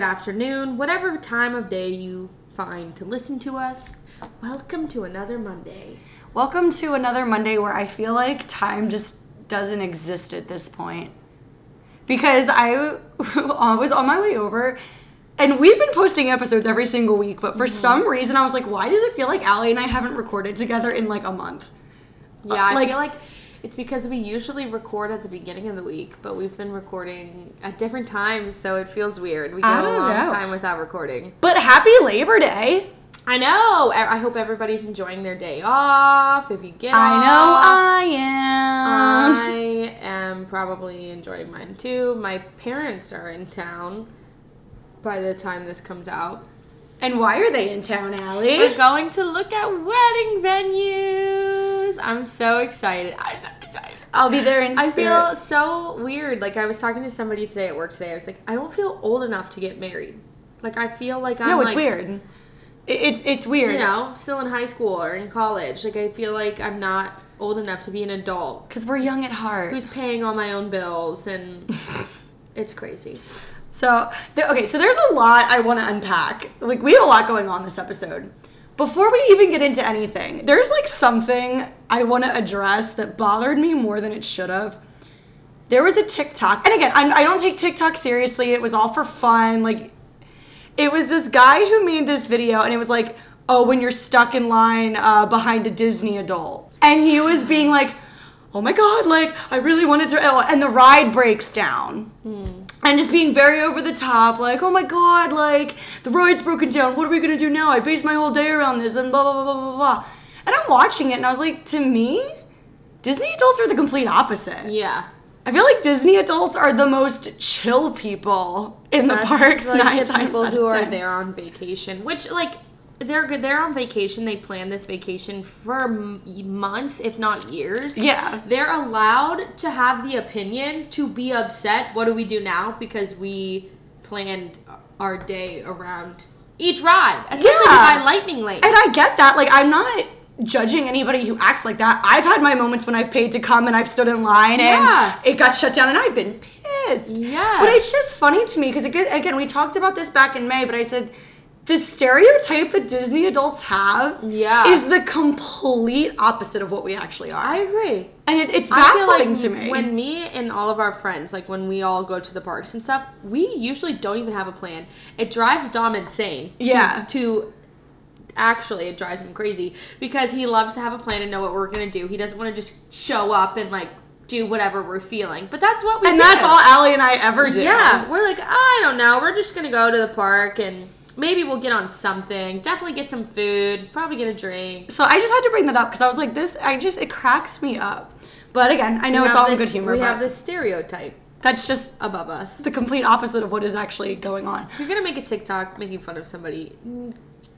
good afternoon, whatever time of day you find to listen to us. Welcome to another Monday. Welcome to another Monday where I feel like time just doesn't exist at this point. Because I was on my way over and we've been posting episodes every single week, but for Mm-hmm. some reason I was like, why does it feel like Allie and I haven't recorded together in like a month? Yeah, I like- feel like it's because we usually record at the beginning of the week, but we've been recording at different times, so it feels weird. We go a don't long know. time without recording. But happy Labor Day. I know. I I hope everybody's enjoying their day off. If you get I off. know I am. I am probably enjoying mine too. My parents are in town by the time this comes out. and why are they in town, Allie? We're going to look at wedding venues. I'm so excited. I'm so excited. I'll be there in I spirit. feel so weird. Like I was talking to somebody today at work today. I was like, I don't feel old enough to get married. Like I feel like I'm No, it's like, weird. It's it's weird. You know, still in high school or in college. Like I feel like I'm not old enough to be an adult Because we're young at heart. who's paying all my own bills and it's crazy. So, okay, so there's a lot I want to unpack. Like, we have a lot going on this episode. Before we even get into anything, there's like something I want to address that bothered me more than it should have. There was a TikTok, and again, I, I don't take TikTok seriously. It was all for fun. Like, it was this guy who made this video, and it was like, oh, when you're stuck in line uh, behind a Disney adult. And he was being like, oh my God, like, I really wanted to. oh, And the ride breaks down. And just being very over the top, like, oh my God, like, the ride's broken down. What are we gonna do now? I based my whole day around this, and blah, blah, blah, blah, blah, blah. And I'm watching it, and I was like, to me, Disney adults are the complete opposite. Yeah. I feel like Disney adults are the most chill people in the parks like nine the times people who are there on vacation, which like they're good. They're on vacation. They plan this vacation for months, if not years. Yeah. they're allowed to have the opinion to be upset. What do we do now? Because we planned our day around each ride, especially Yeah. by lightning lane. And I get that. Like, I'm not judging anybody who acts like that. I've had my moments when I've paid to come and I've stood in line Yeah. and it got shut down and I've been pissed. Yeah. But it's just funny to me because, again, we talked about this back in May, but I said, the stereotype that Disney adults have Yeah. is the complete opposite of what we actually are. I agree. and it, it's baffling like to me. when me and all of our friends, like when we all go to the parks and stuff, we usually don't even have a plan. It drives Dom insane. To, Yeah. To actually, it drives him crazy because he loves to have a plan and know what we're gonna do. He doesn't want to just show up and like do whatever we're feeling. But that's what we and do. that's all Allie and I ever do. Yeah, we're like, I don't know. We're just gonna go to the park and maybe we'll get on something. Definitely get some food. Probably get a drink. So I just had to bring that up because I was like, this, I just, it cracks me up. But again, I know We it's all in this- good humor, We have this stereotype that's just above us. the complete opposite of what is actually going on. You're gonna make a TikTok making fun of somebody,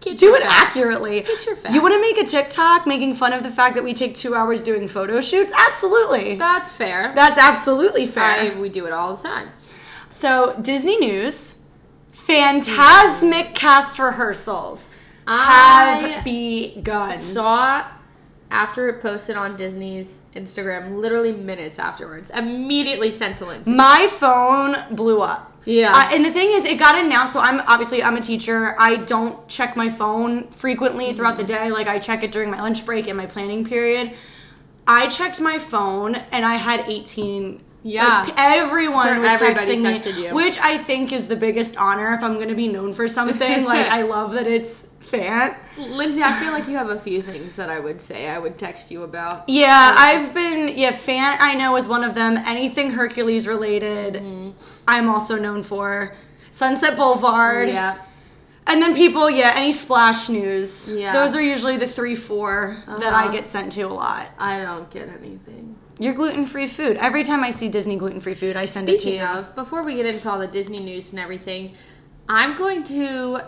get Do it facts. accurately. Get your facts. You want to make a TikTok making fun of the fact that we take two hours doing photo shoots? Absolutely. That's fair. That's absolutely fair. I, we do it all the time. so, Disney News, Fantasmic cast rehearsals I have begun. Saw after it posted on Disney's Instagram, literally minutes afterwards. Immediately sent to Lindsay. My phone blew up. Yeah. Uh, and the thing is, it got announced. So I'm obviously I'm a teacher. I don't check my phone frequently throughout the day. Like I check it during my lunch break and my planning period. I checked my phone and I had 18. Yeah. like, everyone Sure, was everybody texting texted me, you. which I think is the biggest honor if I'm going to be known for something. like I love that it's fan. Lindsay, I feel like you have a few things that I would say. I would text you about. Yeah, I've been yeah, fan I know is one of them. Anything Hercules related, Mm-hmm. I'm also known for. Sunset Boulevard. Yeah. And then people, yeah, any splash news. Yeah. Those are usually the three, four that I Uh-huh. get sent to a lot. I don't get anything. Your gluten free food. Every time I see Disney gluten free food, I send it to Speaking you. of, before we get into all the Disney news and everything, I'm going to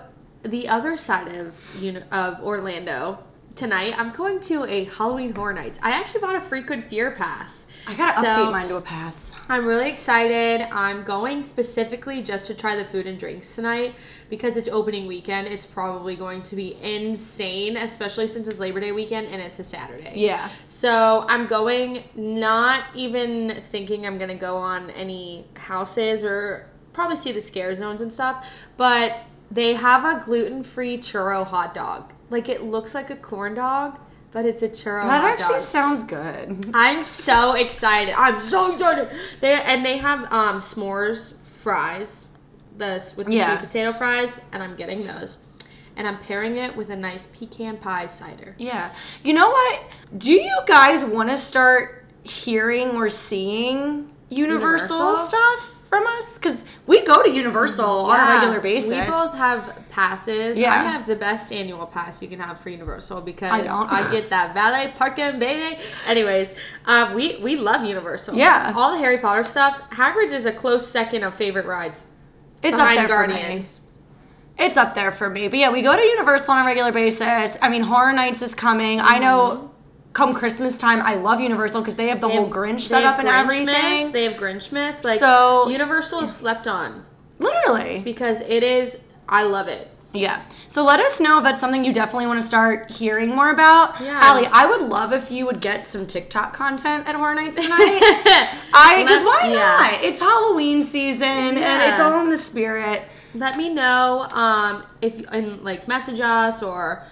the other side of you know, of Orlando tonight. I'm going to a Halloween Horror Nights. I actually bought a frequent fear pass. I gotta So, update mine to a pass. I'm really excited. I'm going specifically just to try the food and drinks tonight because it's opening weekend. It's probably going to be insane, especially since it's Labor Day weekend and it's a Saturday. Yeah. So I'm going, not even thinking I'm gonna go on any houses or probably see the scare zones and stuff, but they have a gluten-free churro hot dog. Like it looks like a corn dog, but it's a churro That actually dog. sounds good. I'm so excited. I'm so excited. They and they have um s'mores fries, the with the Yeah. sweet potato fries, and I'm getting those. And I'm pairing it with a nice pecan pie cider. Yeah. You know what? Do you guys want to start hearing or seeing Universal, Universal? stuff to Universal on a regular basis. We both have passes. Yeah. I have the best annual pass you can have for Universal because I don't. get that valet parking baby. Anyways, um, we we love Universal. Yeah. all the Harry Potter stuff. Hagrid's is a close second of favorite rides. it's up there for me. It's up there for me. But yeah, we go to Universal on a regular basis. I mean, Horror Nights is coming. I know come Christmas time, I love Universal because they have the They whole have- Grinch set up and everything. They have Grinchmas. Like So- Universal is slept on Literally. because it is. I love it. Yeah. So let us know if that's something you definitely want to start hearing more about. Yeah. Allie, I would love if you would get some TikTok content at Horror Nights tonight. I because why yeah. not? It's Halloween season and it's all in the spirit. Let me know um, if and like message us or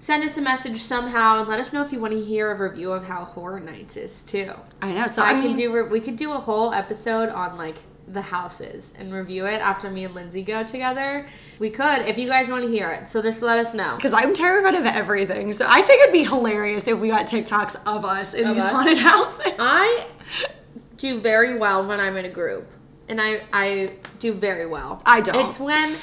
send us a message somehow and let us know if you want to hear a review of how Horror Nights is too. I know. So I, I, can do we could do a whole episode on like the houses and review it after me and Lindsay go together. We could if you guys want to hear it. So just let us know. because I'm terrified of everything. So I think it'd be hilarious if we got TikToks of us in Of these us? haunted houses. I do very well when I'm in a group, and I I do very well. I don't. It's when.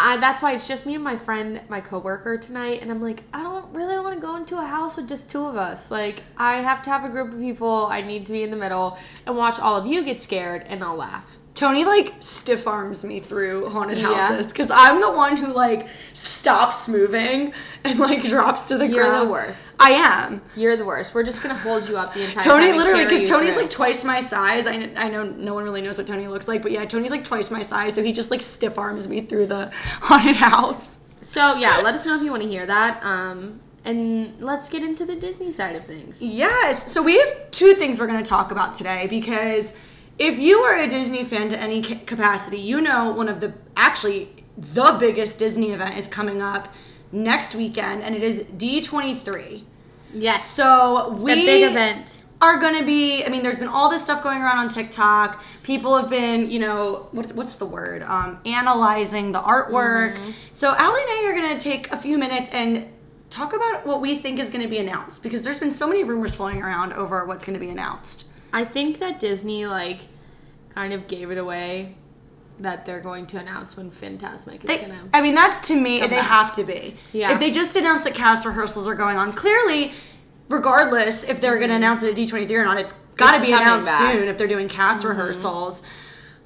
I, that's why it's just me and my friend, my coworker tonight, and I'm like, I don't really want to go into a house with just two of us. Like, I have to have a group of people. I need to be in the middle and watch all of you get scared, and I'll laugh. Tony like stiff arms me through haunted Yeah. houses because I'm the one who like stops moving and like drops to the ground. You're the worst. I am. You're the worst. We're just gonna hold you up the entire time. Tony literally because Tony's through. like twice my size. I, I know no one really knows what Tony looks like, but yeah, Tony's like twice my size, so he just like stiff arms me through the haunted house. So yeah, let us know if you want to hear that. Um, and let's get into the Disney side of things. Yes. So we have two things we're going to talk about today because if you are a Disney fan to any capacity, you know one of the actually the biggest Disney event is coming up next weekend, and it is D23. Yes. So we the big event. are going to be. I mean, there's been all this stuff going around on TikTok. People have been, you know, what's what's the word? Um, analyzing the artwork. Mm-hmm. So Allie and I are going to take a few minutes and talk about what we think is going to be announced because there's been so many rumors flowing around over what's going to be announced. I think that Disney like kind of gave it away that they're going to announce when Fantasmic is They, gonna. I mean, that's to me, they back. have to be. Yeah. If they just announced that cast rehearsals are going on, clearly, regardless if they're going to mm-hmm. announce it at D23 or not, it's got to be announced back. soon if they're doing cast mm-hmm. rehearsals.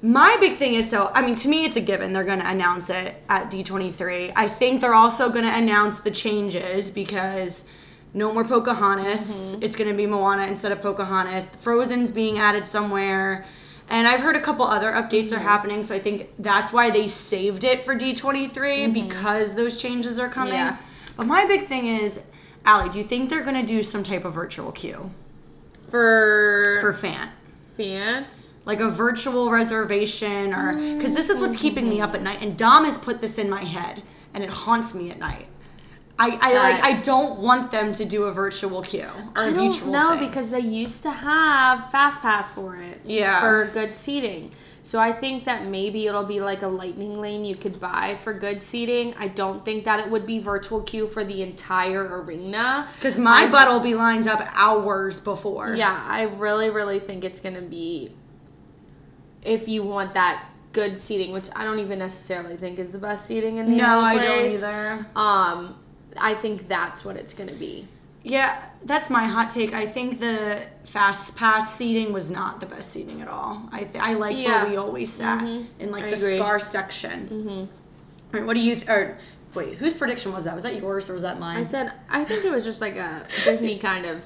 My big thing is so, I mean, to me, it's a given they're going to announce it at D23. I think they're also going to announce the changes because no more Pocahontas. Mm-hmm. It's going to be Moana instead of Pocahontas. Frozen's being added somewhere. And I've heard a couple other updates are mm-hmm. happening, so I think that's why they saved it for D23 mm-hmm. because those changes are coming. Yeah. But my big thing is, Allie, do you think they're going to do some type of virtual queue for for fan? fans. like a virtual reservation or because this is what's keeping me up at night and dom has put this in my head and it haunts me at night i, I like i don't want them to do a virtual queue or I a virtual know thing. because they used to have Fast Pass for it. Yeah. For good seating. So I think that maybe it'll be like a lightning lane you could buy for good seating. I don't think that it would be virtual queue for the entire arena. because my butt will be lined up hours before Yeah, I really, really think it's gonna be if you want that good seating, which I don't even necessarily think is the best seating in the no i don't either Um, I think that's what it's gonna be. yeah that's my hot take i think the fast pass seating was not the best seating at all i th- i liked Yeah. where we always sat in like I the agree. scar section mm-hmm. right what do you th- or wait whose prediction was that was that yours or was that mine I said I think it was just like a Disney kind of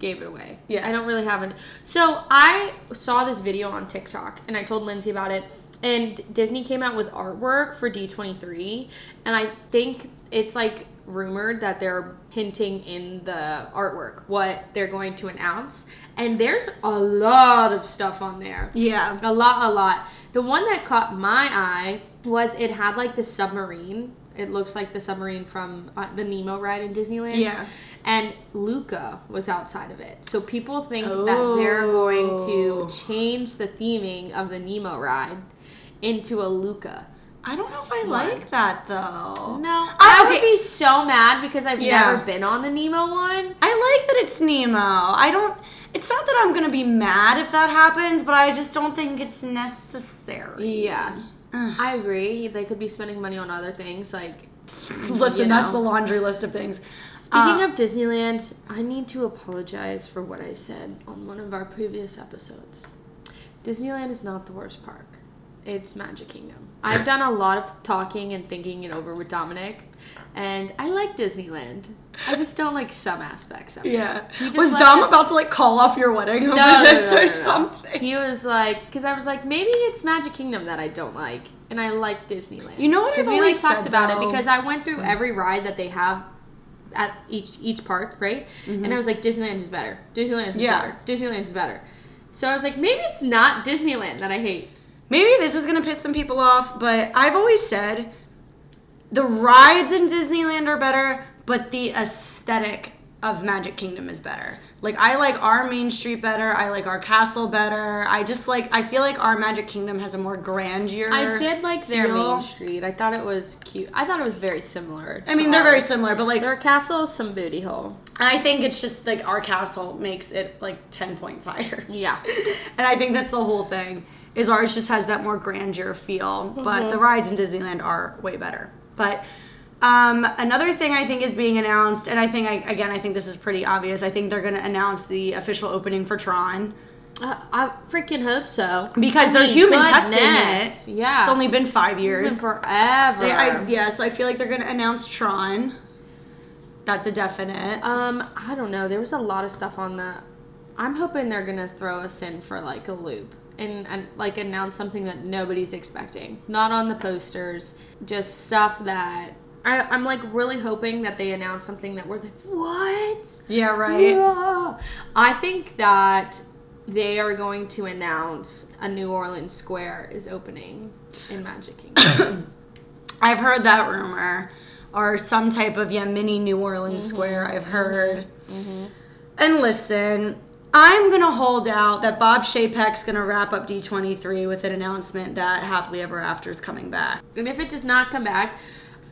gave it away. Yeah. I don't really have an. So I saw this video on TikTok and I told Lindsay about it. And Disney came out with artwork for D23, and I think it's like rumored that they're hinting in the artwork what they're going to announce, and there's a lot of stuff on there. Yeah. A lot, a lot. The one that caught my eye was it had like the submarine. It looks like the submarine from uh, the Nemo ride in Disneyland. Yeah. And Luca was outside of it. So people think that they're going Oh. to change the theming of the Nemo ride into a Luca. I don't know if I like that though. No, I- I would be so mad because I've Yeah. never been on the Nemo one. I like that it's Nemo. I don't. It's not that I'm gonna be mad if that happens, but I just don't think it's necessary. Yeah. Ugh. I agree. They could be spending money on other things like Listen, You that's know. a laundry list of things. Speaking Uh, of Disneyland, I need to apologize for what I said on one of our previous episodes. Disneyland is not the worst park. It's Magic Kingdom. I've done a lot of talking and thinking it over with Dominic, and I like Disneyland. I just don't like some aspects of it. yeah. Was Dom it- about to like call off your wedding over No, no, this no, no, or no, no. something? He was like, because I was like, maybe it's Magic Kingdom that I don't like, and I like Disneyland. You know what I've we like always talks about it because I went through every ride that they have at each each park, right? And I was like, Disneyland is better. Disneyland is Mm-hmm. Yeah. better. Disneyland is better. So I was like, maybe it's not Disneyland that I hate. Maybe this is gonna piss some people off, but I've always said the rides in Disneyland are better, but the aesthetic of Magic Kingdom is better. Like I like our Main Street better. I like our castle better. I just like I feel like our Magic Kingdom has a more grandeur. I did like their feel. main street. I thought it was cute. I thought it was very similar. I mean, they're very similar, but like Their castle is some booty hole. I think it's just like our castle makes it like 10 points higher. Yeah. and I think that's the whole thing. Is ours just has that more grandeur feel, but the rides in Disneyland are way better. But um, another thing I think is being announced, and I think I, again I think this is pretty obvious. I think they're going to announce the official opening for Tron Uh, I freaking hope so. because I they're mean, human goodness. testing it. Yeah. it's only been five It's years. been forever. They, I, yeah, so I feel like they're going to announce Tron. That's a definite. Um, I don't know. There was a lot of stuff on the. I'm hoping they're gonna throw us in for like a loop and, and like announce something that nobody's expecting. Not on the posters, just stuff that I, I'm like really hoping that they announce something that we're like, what? yeah, right. Yeah. I think that they are going to announce a New Orleans Square is opening in Magic Kingdom. I've heard that rumor, or some type of yeah mini New Orleans mm-hmm. Square. I've mm-hmm. heard. Mm-hmm. And listen, I'm gonna hold out that Bob Chapek's gonna wrap up D23 with an announcement that Happily Ever After is coming back. And if it does not come back,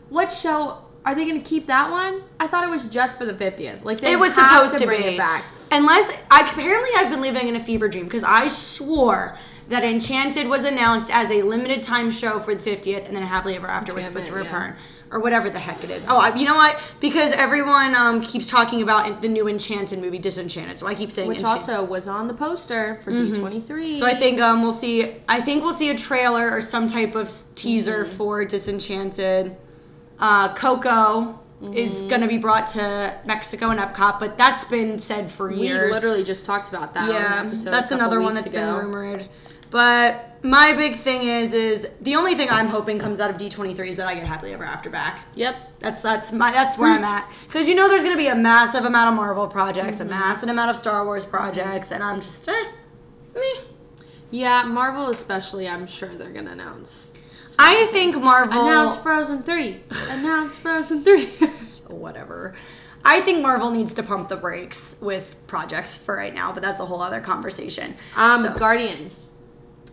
what show are they going to keep that one? I thought it was just for the 50th. Like they it was supposed to, to, bring be it back. Unless I apparently I've been living in a fever dream because I swore that Enchanted was announced as a limited time show for the 50th, and then Happily Ever After was supposed to return. yeah. Or whatever the heck it is. Oh, I, you know what? Because everyone um, keeps talking about the new Enchanted movie, Disenchanted. So I keep saying Which Enchanted. also was on the poster for D23. So I think um, we'll see. I think we'll see a trailer or some type of teaser Mm-hmm. for Disenchanted. Uh, Coco is Mm-hmm. going to be brought to Mexico and Epcot, but that's been said for years. we literally just talked about that. yeah, an episode that's another one that's ago. been rumored. But my big thing is, is the only thing I'm hoping comes out of D23 is that I get happily ever after back. Yep. That's that's my that's where I'm at because you know there's gonna be a massive amount of Marvel projects, Mm-hmm. a massive amount of Star Wars projects, and I'm just eh, meh. Yeah, Marvel especially. I'm sure they're gonna announce. I think Marvel. Announce Frozen three. Announce Frozen three. whatever. I think Marvel needs to pump the brakes with projects for right now, but that's a whole other conversation. um, So- Guardians.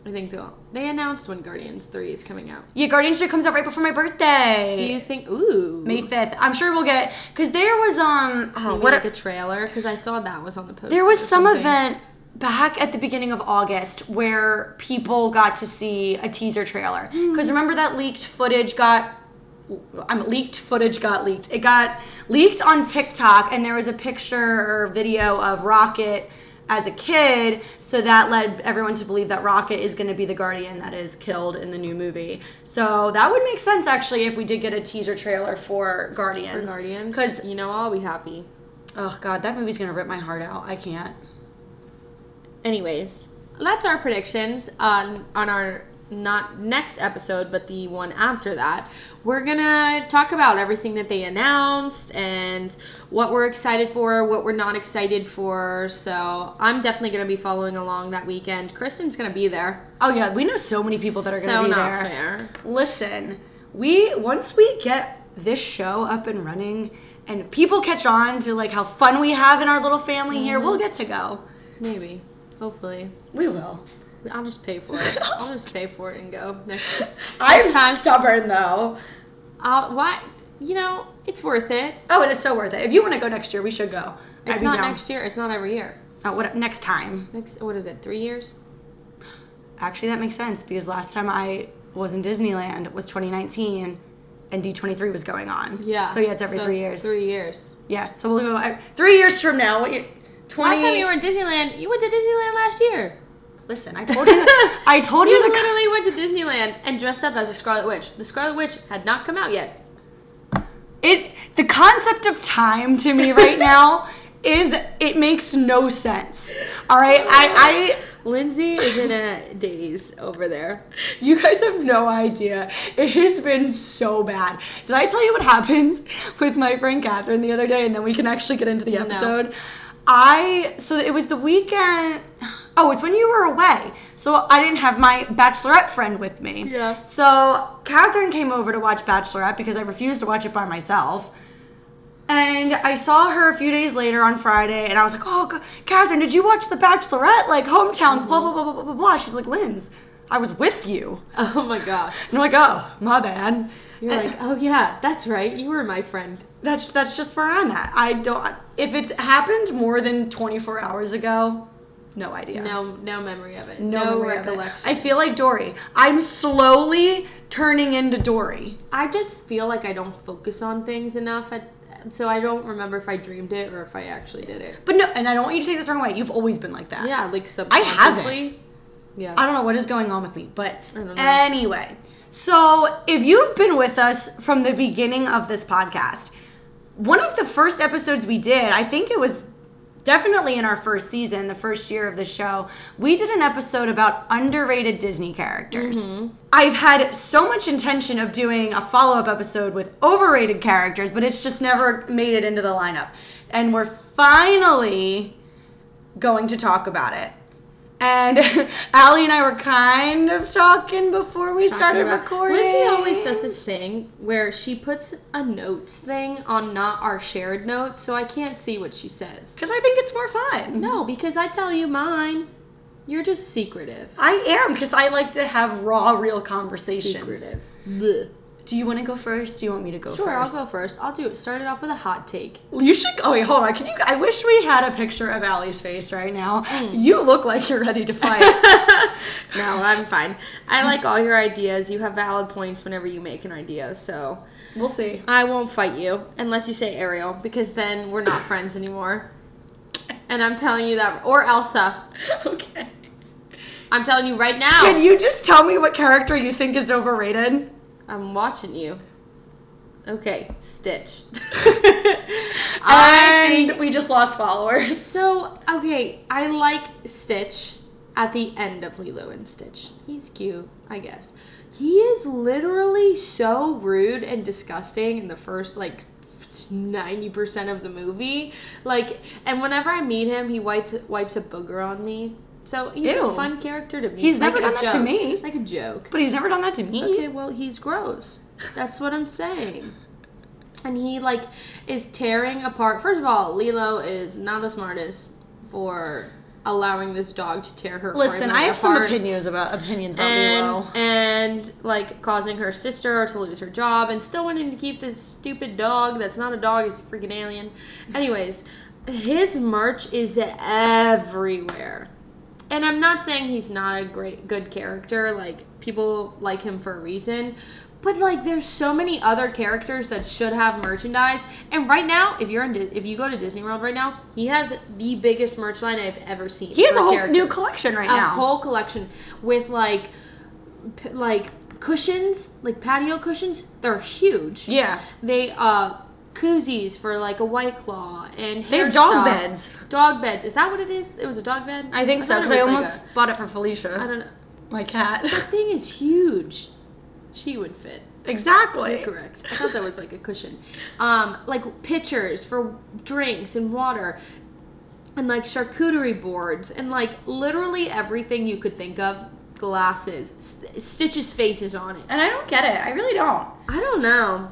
I think they'll. They announced when Guardians three is coming out. yeah, Guardians 3 comes out right before my birthday. Do you think? Ooh. May 5th. I'm sure we'll get because there was um oh, Maybe what like a trailer because I saw that was on the poster. there was some something. event back at the beginning of August where people got to see a teaser trailer. Hmm. Because remember that leaked footage got I'm leaked footage got leaked. It got leaked on TikTok and there was a picture or video of Rocket as a kid, so that led everyone to believe that Rocket is going to be the guardian that is killed in the new movie. So that would make sense actually if we did get a teaser trailer for for Guardians. Guardians. Because you know I'll be happy. oh god, that movie's going to rip my heart out. I can't. Anyways, that's our predictions on on our not next episode, but the one after that, we're gonna talk about everything that they announced and what we're excited for, what we're not excited for. So I'm definitely gonna be following along that weekend. Kristen's gonna be there. Oh yeah, we know so many people that are going to be not there. fair. Listen, we once we get this show up and running and people catch on to like how fun we have in our little family here, Mm-hmm. we'll get to go. Maybe, hopefully, We will. I'll just pay for it. I'll just pay for it and go next. I'm time. stubborn though. I'll why you know it's worth it. Oh, it is so worth it. If you want to go next year, we should go. It's not down. next year. It's not every year. Uh, what next time? Next, what is it? Three years? Actually, that makes sense because last time I was in Disneyland was 2019, and D23 was going on. Yeah. So yeah, it's every So three years. Three years. Yeah. So we'll go uh, three years from now. What you, 20. Last time you were in Disneyland, you went to Disneyland last year. Listen, I told you. That, I told you You literally went to Disneyland and dressed up as a Scarlet Witch. The Scarlet Witch had not come out yet. It the concept of time to me right now is it makes no sense. All right, I Lindsay is in a daze over there. You guys have no idea. It has been so bad. Did I tell you what happened with my friend Catherine the other day, and then we can actually get into the episode? I so it was the weekend. Oh, it's when you were away. So I didn't have my bachelorette friend with me. Yeah. So Catherine came over to watch Bachelorette because I refused to watch it by myself. And I saw her a few days later on Friday, and I was like, "Oh, Ca- Catherine, did you watch The Bachelorette? Like hometowns, blah blah blah blah blah blah blah." She's like, "Linz, I was with you." Oh my gosh. And I'm like, "Oh, my bad." You're like, oh yeah, that's right. You were my friend. That's that's just where I'm at. I don't. If it's happened more than 24 hours ago, no idea. No, no memory of it. No, No, of it. recollection. I feel like Dory. I'm slowly turning into Dory. I just feel like I don't focus on things enough, at, so I don't remember if I dreamed it or if I actually did it. But no, and I don't want you to take this the wrong way. You've always been like that. Yeah, like I subconsciously. Yeah. I don't know what is going on with me, but I don't know. anyway. So, if you've been with us from the beginning of this podcast, one of the first episodes we did, I think it was definitely in our first season, the first year of the show, we did an episode about underrated Disney characters. Mm-hmm. I've had so much intention of doing a follow up episode with overrated characters, but it's just never made it into the lineup. And we're finally going to talk about it. And Allie and I were kind of talking before we started about- recording. Lindsay always does this thing where she puts a notes thing on not our shared notes, so I can't see what she says. Because I think it's more fun. No, because I tell you mine. You're just secretive. I am, because I like to have raw, real conversations. Secretive. Blech. Do you want to go first? Do you want me to go Sure, first? I'll go first. I'll do it. Start it off with a hot take. You should. Oh wait, hold on. Can you? I wish we had a picture of Allie's face right now. Hmm. You look like you're ready to fight. No, I'm fine. I like all your ideas. You have valid points whenever you make an idea, so we'll see. I won't fight you unless you say Ariel, because then we're not friends anymore. And I'm telling you that, or Elsa. Okay. I'm telling you right now. Can you just tell me what character you think is overrated? I'm watching you. Okay, Stitch. I and think we just lost followers. so. Okay, I like Stitch at the end of Lilo and Stitch. He's cute, I guess. He is literally so rude and disgusting in the first like 90% of the movie. Like, and whenever I meet him, he wipes wipes a booger on me. So he's Ew. a fun character to me. He's Like never done that to me. Like a joke. But he's never done that to me. Okay, well, he's gross. That's what I'm saying. And he like is tearing apart. First of all, Lilo is not the smartest for allowing this dog to tear her. Listen, I have some opinions about opinions about and, Lilo. and like causing her sister to lose her job and still wanting to keep this stupid dog that's not a dog it's a freaking alien anyways his merch is everywhere and i'm not saying he's not a great good character like people like him for a reason but like there's so many other characters that should have merchandise and right now if you're in Di- if you go to disney world right now he has the biggest merch line i've ever seen He has for a whole character new collection right a now. A whole collection with like p- like cushions like patio cushions they're huge yeah. they uh koozies for like a white claw and They have dog stuff. beds. dog beds is that what it is it was a dog bed I think so thought because I was like almost bought it for Felicia. I don't know My cat. That thing is huge. She would fit. exactly. Correct. I thought that was like a cushion. Um, like pitchers for drinks and water, and like charcuterie boards, and like literally everything you could think of. Glasses, St- Stitch's face is on it. And I don't get it. I really don't. I don't know.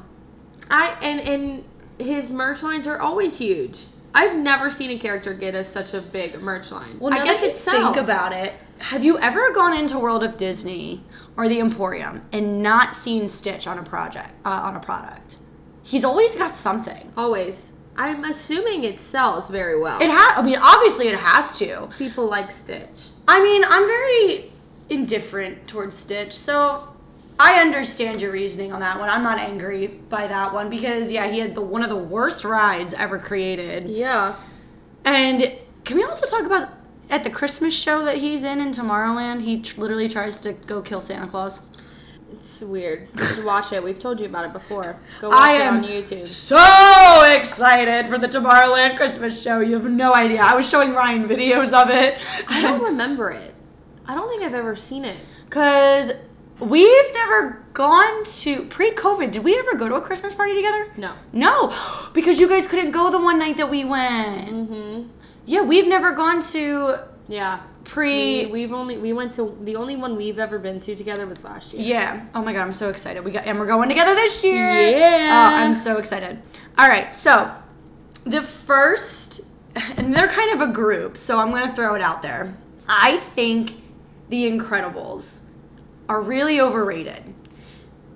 I and and his merch lines are always huge. I've never seen a character get a, such a big merch line. Well, I guess it sells. think about it. Have you ever gone into World of Disney or the Emporium and not seen Stitch on a project uh, on a product? He's always got something. Always. I'm assuming it sells very well. It ha- I mean, obviously it has to. People like Stitch. I mean, I'm very indifferent towards Stitch, so I understand your reasoning on that one. I'm not angry by that one because yeah, he had the one of the worst rides ever created. Yeah. And can we also talk about at the Christmas show that he's in in Tomorrowland? He tr- literally tries to go kill Santa Claus. It's weird. You should watch it. We've told you about it before. Go watch I it on YouTube. so excited for the Tomorrowland Christmas show. You have no idea. I was showing Ryan videos of it. I don't remember it. I don't think I've ever seen it. Because we've never gone to pre COVID. Did we ever go to a Christmas party together? No. No, because you guys couldn't go the one night that we went. Mm-hmm. Yeah, we've never gone to Yeah. pre. We, we've only we went to the only one we've ever been to together was last year. yeah. Oh my god, I'm so excited. We got and we're going together this year. Yeah. Oh, I'm so excited. All right, so the first, and they're kind of a group, so I'm gonna throw it out there. I think The Incredibles are really overrated.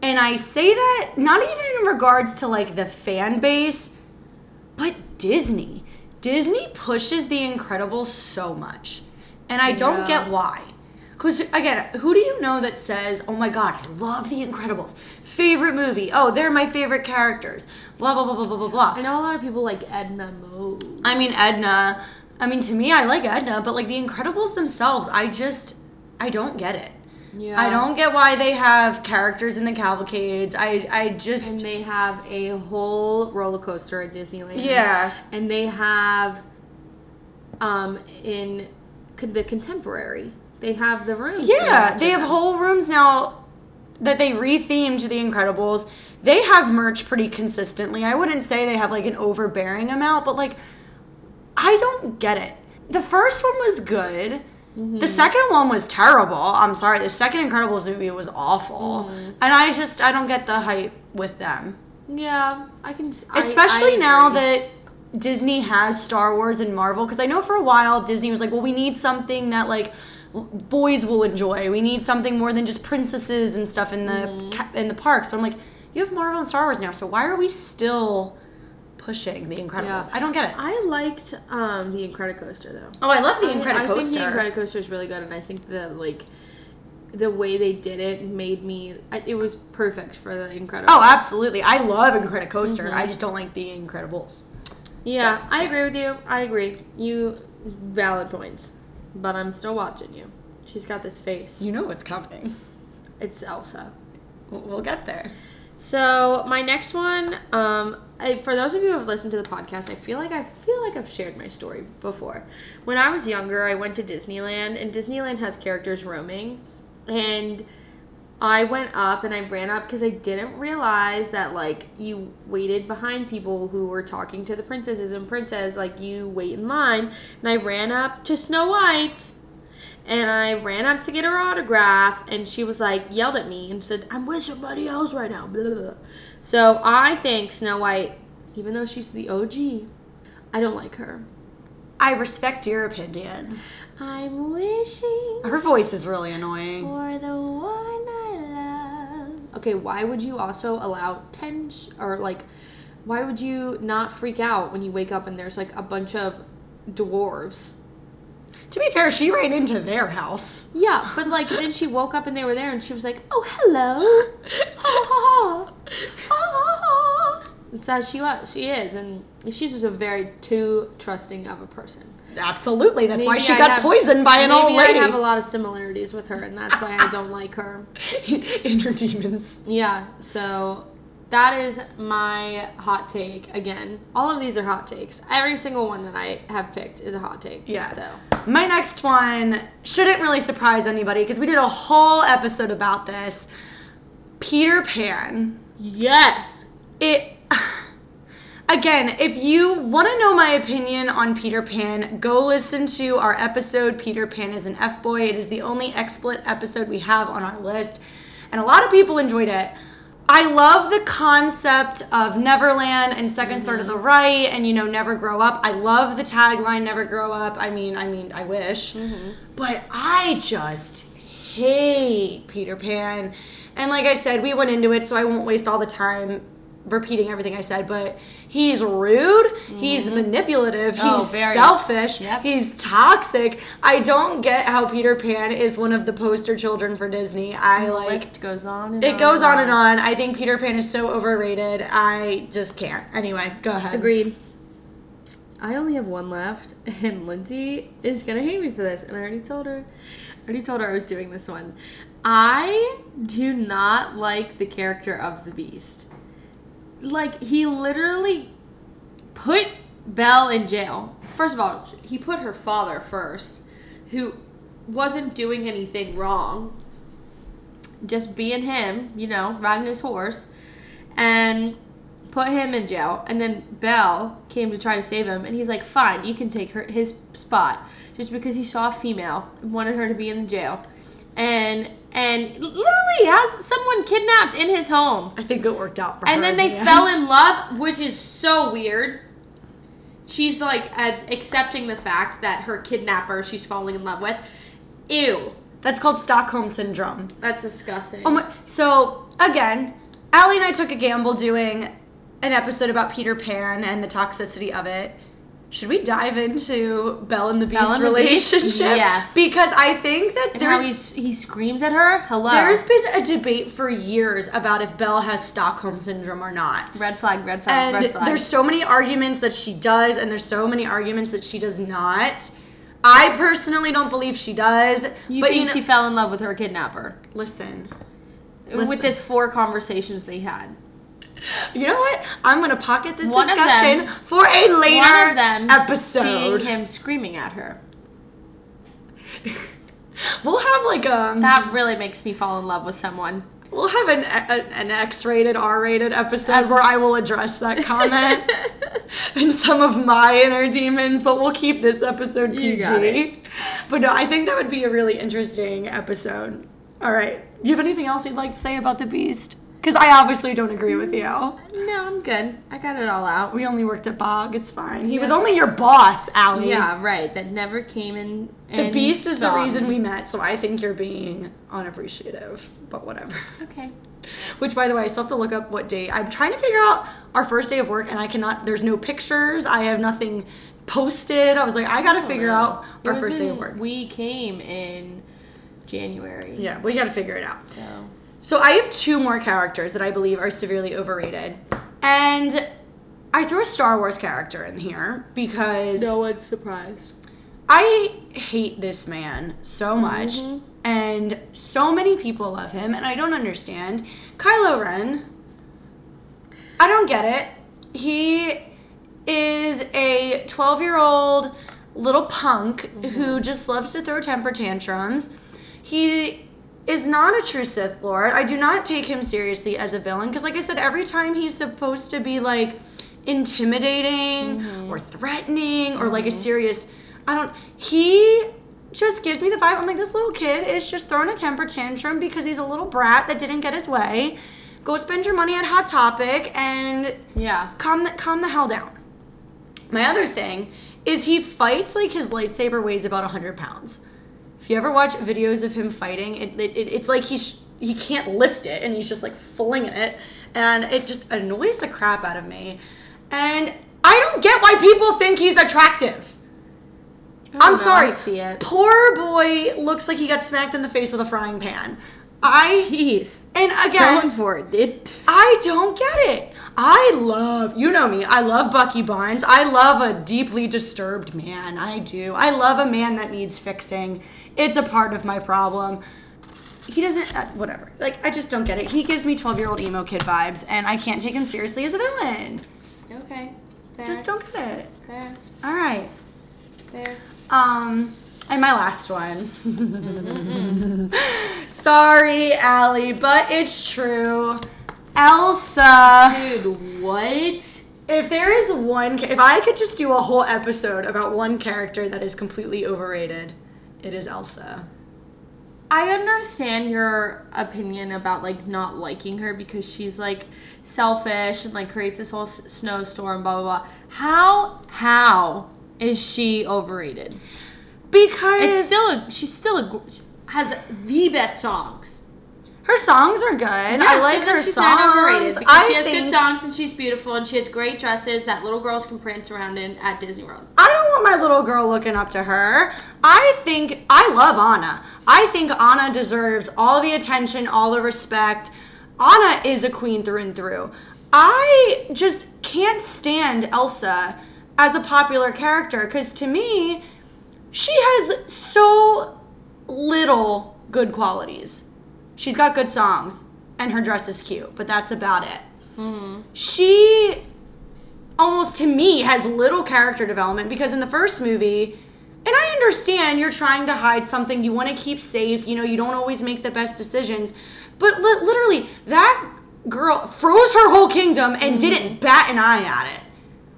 And I say that not even in regards to like the fan base, but Disney. Disney pushes The Incredibles so much. And I don't get why. Because, again, who do you know that says, oh my god, I love The Incredibles? Favorite movie. Oh, they're my favorite characters. Blah, blah, blah, blah, blah, blah, blah. I know a lot of people like Edna Mode. I mean, Edna. I mean, to me, I like Edna, but like The Incredibles themselves, I just, I don't get it. Yeah. I don't get why they have characters in the cavalcades. I, I just. And they have a whole roller coaster at Disneyland. Yeah. And they have, um, in the contemporary, they have the rooms. Yeah, they have them. whole rooms now that they rethemed to The Incredibles. They have merch pretty consistently. I wouldn't say they have like an overbearing amount, but like, I don't get it. The first one was good. Mm-hmm. The second one was terrible. I'm sorry. The second Incredibles movie was awful. Mm-hmm. And I just, I don't get the hype with them. Yeah, I can. Especially I now agree. that Disney has Star Wars and Marvel. Because I know for a while Disney was like, well, we need something that like boys will enjoy. We need something more than just princesses and stuff in the Mm-hmm. in the parks. But I'm like, you have Marvel and Star Wars now, so why are we still pushing The Incredibles? Yeah. I don't get it. I liked um, the Incredicoaster though. oh, I love The I- I think the Incredicoaster. Incredicoaster is really good, and I think the like the way they did it made me. It was perfect for the Incredibles. oh, absolutely. I love Incredicoaster. Mm-hmm. I just don't like The Incredibles. Yeah, So, I agree with you. I agree. You valid points, but I'm still watching you. She's got this face. You know what's coming. It's Elsa. We'll- We'll get there. So my next one, um, I, for those of you who have listened to the podcast, I feel like I feel like I've shared my story before. When I was younger, I went to Disneyland, and Disneyland has characters roaming, and I went up and I ran up because I didn't realize that like you waited behind people who were talking to the princesses and princess, like you wait in line, and I ran up to Snow White and I ran up to get her autograph, and she was like, yelled at me and said, I'm with somebody else right now. Blah, blah, blah. So I think Snow White, even though she's the OG, I don't like her. I respect your opinion. I'm wishing Her voice is really annoying. for the one I love. Okay, why would you also allow 10 sh- or like, why would you not freak out when you wake up and there's like a bunch of dwarves? To be fair, she ran into their house. Yeah, but like then she woke up and they were there and she was like, "Oh, hello." Ha, ha, ha. Ha, ha, ha. It's as she was. She is, and she's just a very too trusting of a person. Absolutely. That's why she I got have- poisoned by an old maybe lady. I have a lot of similarities with her, and that's why I don't like her. Inner demons. Yeah. So, that is my hot take again. All of these are hot takes. Every single one that I have picked is a hot take. Yeah. So My next one shouldn't really surprise anybody because we did a whole episode about this. Peter Pan. yes. It. Again, if you want to know my opinion on Peter Pan, go listen to our episode Peter Pan is an F Boy. It is the only explicit episode we have on our list, and a lot of people enjoyed it. I love the concept of Neverland and 2nd mm-hmm. Star to the Right and you know never grow up. I love the tagline never grow up. I mean, I mean, I wish. Mm-hmm. But I just hate Peter Pan. And like I said, we went into it so I won't waste all the time repeating everything I said, but he's rude, he's mm-hmm. manipulative, oh, he's Oh, very. selfish, Yep. he's toxic. I don't get how Peter Pan is one of the poster children for Disney. I The like list goes on and it goes on and on. I think Peter Pan is so overrated. I just can't. Anyway, go ahead. Agreed. I only have one left, and Lindsay is gonna hate me for this. And I already told her, I already told her I was doing this one. I do not like the character of the Beast. Like he literally put Belle in jail. First of all, he put her father first, who wasn't doing anything wrong. Just being him, you know, riding his horse, and put him in jail. And then Belle came to try to save him, and he's like, "Fine, you can take her his spot," just because he saw a female and wanted her to be in the jail, and and literally has someone kidnapped in his home. I think it worked out for her. And then they the fell in love, which is so weird. She's like as accepting the fact that her kidnapper she's falling in love with. Ew, That's called Stockholm syndrome. that's disgusting. Oh my, so again, Allie and I took a gamble doing an episode about Peter Pan and the toxicity of it. Should we dive into Belle and the Beast and the Beast? relationship? Yes. Because I think that and there's he screams at her. Hello. there's been a debate for years about if Belle has Stockholm syndrome or not. red flag, red flag, And red flag. there's so many arguments that she does, and there's so many arguments that she does not. I personally don't believe she does. you but think you know, she fell in love with her kidnapper listen. with Listen. the four conversations they had. You know what? I'm gonna pocket this One discussion them- for a later One of them episode. being him screaming at her. We'll have like um, That really makes me fall in love with someone. we'll have an a, an X-rated, R-rated episode where I will address that comment and some of my inner demons. But we'll keep this episode PG. But no, I think that would be a really interesting episode. All right. Do you have anything else you'd like to say about the Beast? Because I obviously don't agree with you. No, I'm good. I got it all out. We only worked at Bog. It's fine. He was only your boss, Allie. Yeah, right. That never came in. The beast is the reason me. we met, so I think you're being unappreciative, but whatever. Okay. Which, by the way, I still have to look up what date. I'm trying to figure out our first day of work, and I cannot. There's no pictures. I have nothing posted. I was like, I gotta oh, figure out our first day of work. We came in January. Yeah, we gotta figure it out. So So I have two more characters that I believe are severely overrated, and I threw a Star Wars character in here because No one's surprised. I hate this man so much, Mhm. and so many people love him, and I don't understand. Kylo Ren, I don't get it. He is a 12 year old little punk who just loves to throw temper tantrums. He is not a true Sith Lord. I do not take him seriously as a villain because, like I said, every time he's supposed to be like intimidating mm-hmm. or threatening or like a mm-hmm. serious, I don't, he just gives me the vibe. I'm like, this little kid is just throwing a temper tantrum because he's a little brat that didn't get his way. Go spend your money at Hot Topic and Yeah. calm the, calm the hell down. My other thing is he fights like his lightsaber weighs about 100 pounds. If you ever watch videos of him fighting, it, it, it- it's like he's he can't lift it and he's just like flinging it, and it just annoys the crap out of me. And I don't get why people think he's attractive. Oh, I I'm don't sorry. I see it. Poor boy looks like he got smacked in the face with a frying pan. I Jeez. and again going for it, dude. I don't get it. I love, you know me, I love Bucky Barnes. I love a deeply disturbed man. I do. I love a man that needs fixing. It's a part of my problem. he doesn't uh, whatever. Like I just don't get it. He gives me 12-year-old emo kid vibes and I can't take him seriously as a villain. Okay. Fair. Just don't get it. Fair. All right. Fair. Um, and my last one. Sorry, Allie, but it's true. Elsa. Dude, what? If there is one, if I could just do a whole episode about one character that is completely overrated, it is Elsa. I understand your opinion about like not liking her because she's like selfish and like creates this whole s- snowstorm, blah blah blah. How how is she overrated? Because It's still a she's still a gr- she has the best songs. her songs are good. I Yeah, so like then her she's songs. not overrated because I she has think, good songs and she's beautiful and she has great dresses that little girls can prance around in at Disney World. I want my little girl looking up to her. I think I love Anna. I think Anna deserves all the attention, all the respect. Anna is a queen through and through. I just can't stand Elsa as a popular character because to me, she has so little good qualities. She's got good songs and her dress is cute, but that's about it. Mm-hmm. She almost to me has little character development because in the first movie and I understand you're trying to hide something you want to keep safe you know you don't always make the best decisions but li- literally that girl froze her whole kingdom and didn't mm-hmm. bat an eye at it.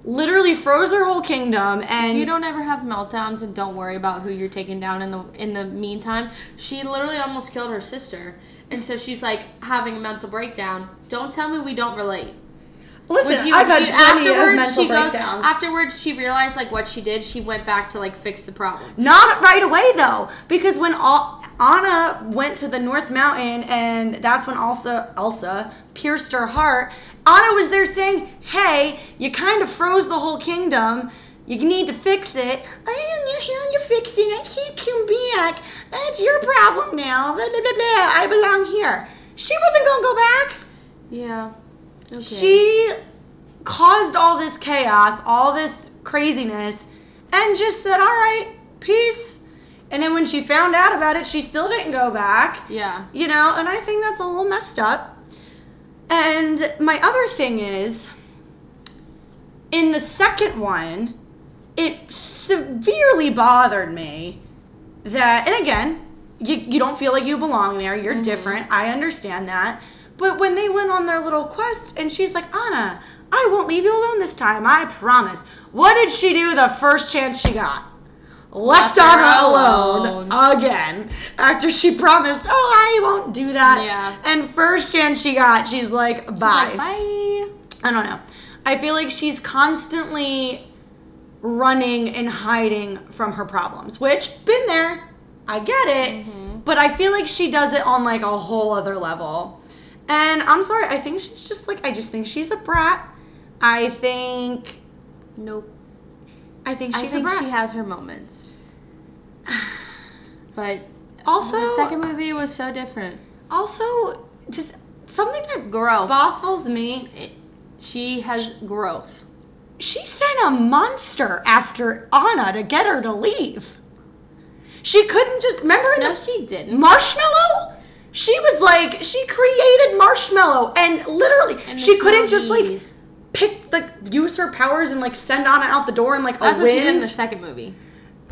Literally froze her whole kingdom and you don't ever have meltdowns and don't worry about who you're taking down in the in the meantime. She literally almost killed her sister. And so she's like having a mental breakdown. Don't tell me we don't relate listen you- I've had you- plenty of afterwards, mental she goes- breakdowns afterwards she realized like what she did she went back to like fix the problem Not right away though, because when Al- Anna went to the North Mountain, and that's when Elsa Elsa pierced her heart. Anna was there saying, "Hey, you kind of froze the whole kingdom. You need to fix it. Oh, I you're fixing. I can't come back. That's your problem now. Blah blah blah blah. I belong here." She wasn't gonna go back. yeah okay. She caused all this chaos, all this craziness, and just said, All right, peace. And then when she found out about it, she still didn't go back. yeah You know, and I think that's a little messed up. And my other thing is, in the second one, it severely bothered me that, and again, you, you don't feel like you belong there. You're mm-hmm. different. I understand that. But when they went on their little quest, and she's like, Anna, I won't leave you alone this time. I promise. What did she do the first chance she got? Left, Left Anna alone, alone. again after she promised, oh, I won't do that. Yeah. And first chance she got, she's like, bye. Like, bye I don't know. I feel like she's constantly running and hiding from her problems, which been there. I get it. Mm-hmm. But I feel like she does it on like a whole other level. And I'm sorry, I think she's just like I just think she's a brat. I think nope I think she's I think a brat. she has her moments but also the second movie was so different also just something that growth baffles me. She has growth She sent a monster after Anna to get her to leave. She couldn't just remember no she didn't marshmallow she was like she created marshmallow and literally And she couldn't just like pick like use her powers and like send Anna out the door and like that's a what she wind did in the second movie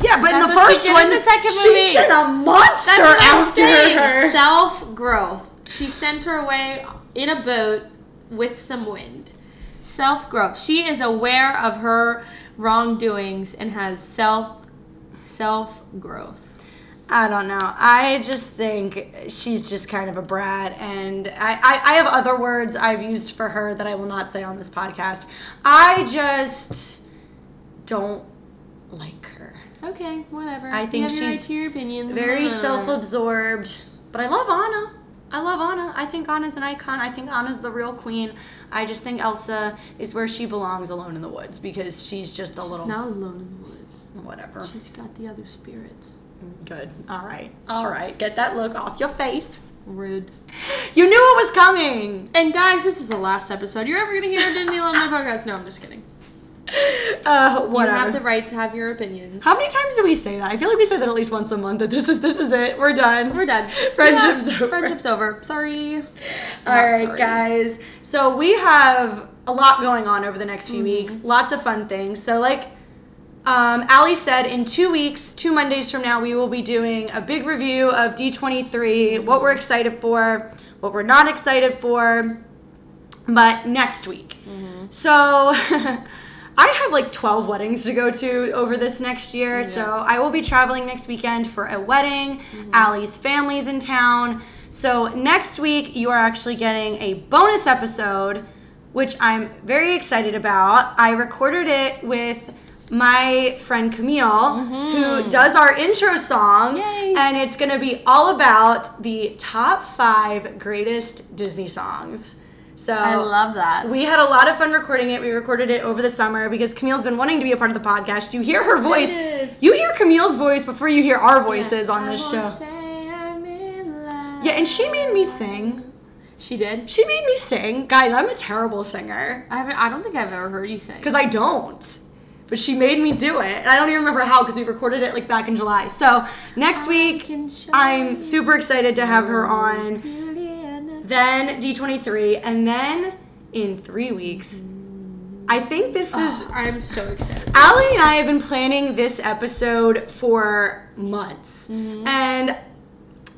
yeah but in the first did in one the second movie. she sent a monster That's after her Self growth. She sent her away in a boat with some wind. Self growth. She is aware of her wrongdoings and has self self growth. I don't know. I just think she's just kind of a brat, and I, I, I have other words I've used for her that I will not say on this podcast. I just don't like her. Okay, whatever. I think you your right she's to your opinion. Very Uh, self-absorbed, but I love Anna. I love Anna. I think Anna's an icon. I think Anna's the real queen. I just think Elsa is where she belongs, alone in the woods, because she's just a She's little not alone in the woods. whatever. She's got the other spirits. Good. All right. All right. Get that look off your face. Rude. You knew it was coming. And guys, this is the last episode you're ever gonna hear of Disney Love My Podcast. No, I'm just kidding. Uh, You have the right to have your opinions. How many times do we say that? I feel like we say that at least once a month. That this is this is it. We're done. We're done. Friendship's Yeah, over. Friendship's over. Sorry. All right, sorry. guys. So we have a lot going on over the next few Mm-hmm. weeks. Lots of fun things. So like um, Allie said, in two weeks, two Mondays from now, we will be doing a big review of D23, what we're excited for, what we're not excited for, but next week. Mm-hmm. So I have like 12 weddings to go to over this next year. So I will be traveling next weekend for a wedding. Allie's family's in town. So next week, you are actually getting a bonus episode, which I'm very excited about. I recorded it with my friend Camille, who mm-hmm. does our intro song. Yay. And it's to be all about the top five greatest Disney songs. So I love that. we had a lot of fun recording it. We recorded it over the summer because Camille's been wanting to be a part of the podcast. You hear her voice. You hear Camille's voice before you hear our voices on this show. say I'm in love. Yeah, and she made me sing. She did. She made me sing. Guys, I'm a terrible singer I haven't. I don't think I've ever heard you sing. because I don't. But she made me do it. And I don't even remember how because we recorded it like back in July. So next week, I'm super excited to have her on. beauty and the- Then D23, and then in three weeks, I think this is I'm so excited. Allie and I have been planning this episode for months. Mm-hmm. And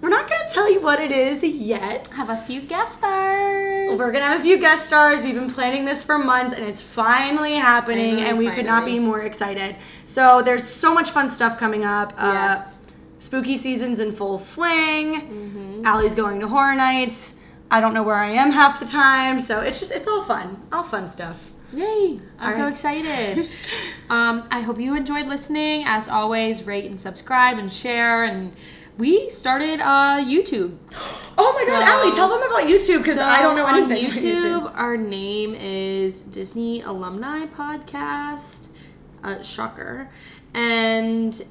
we're not going to tell you what it is yet. Have a few guest stars. We're going to have a few guest stars. We've been planning this for months and it's finally happening Finally, and we could not be more excited. So there's so much fun stuff coming up. Uh, Yes. spooky season's in full swing. Mm-hmm. Allie's going to horror nights. I don't know where I am half the time, so it's just it's all fun. All fun stuff. Yay! I'm All so excited. um, I hope you enjoyed listening. As always, rate and subscribe and share. And we started uh, YouTube. Oh my god, So- Allie, tell them about YouTube because So I don't know on anything. about YouTube, our name is Disney Alumni Podcast. Uh, shocker, and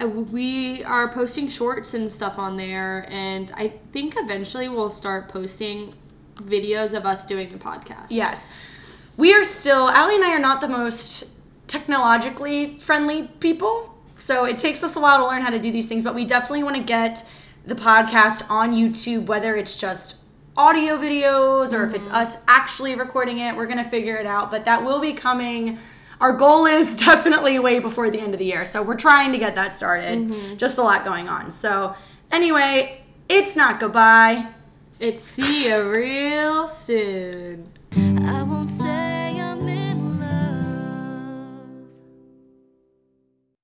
uh, we are posting shorts and stuff on there. And I think eventually we'll start posting videos of us doing the podcast. Yes. We are still, Allie and I are not the most technologically friendly people. So it takes us a while to learn how to do these things, but we definitely want to get the podcast on YouTube, whether it's just audio videos or if it's mm-hmm. us actually recording it. We're going to figure it out, but that will be coming. Our goal is definitely way before the end of the year. So we're trying to get that started. Mm-hmm. Just a lot going on. So, anyway, it's not goodbye. It's see you real soon.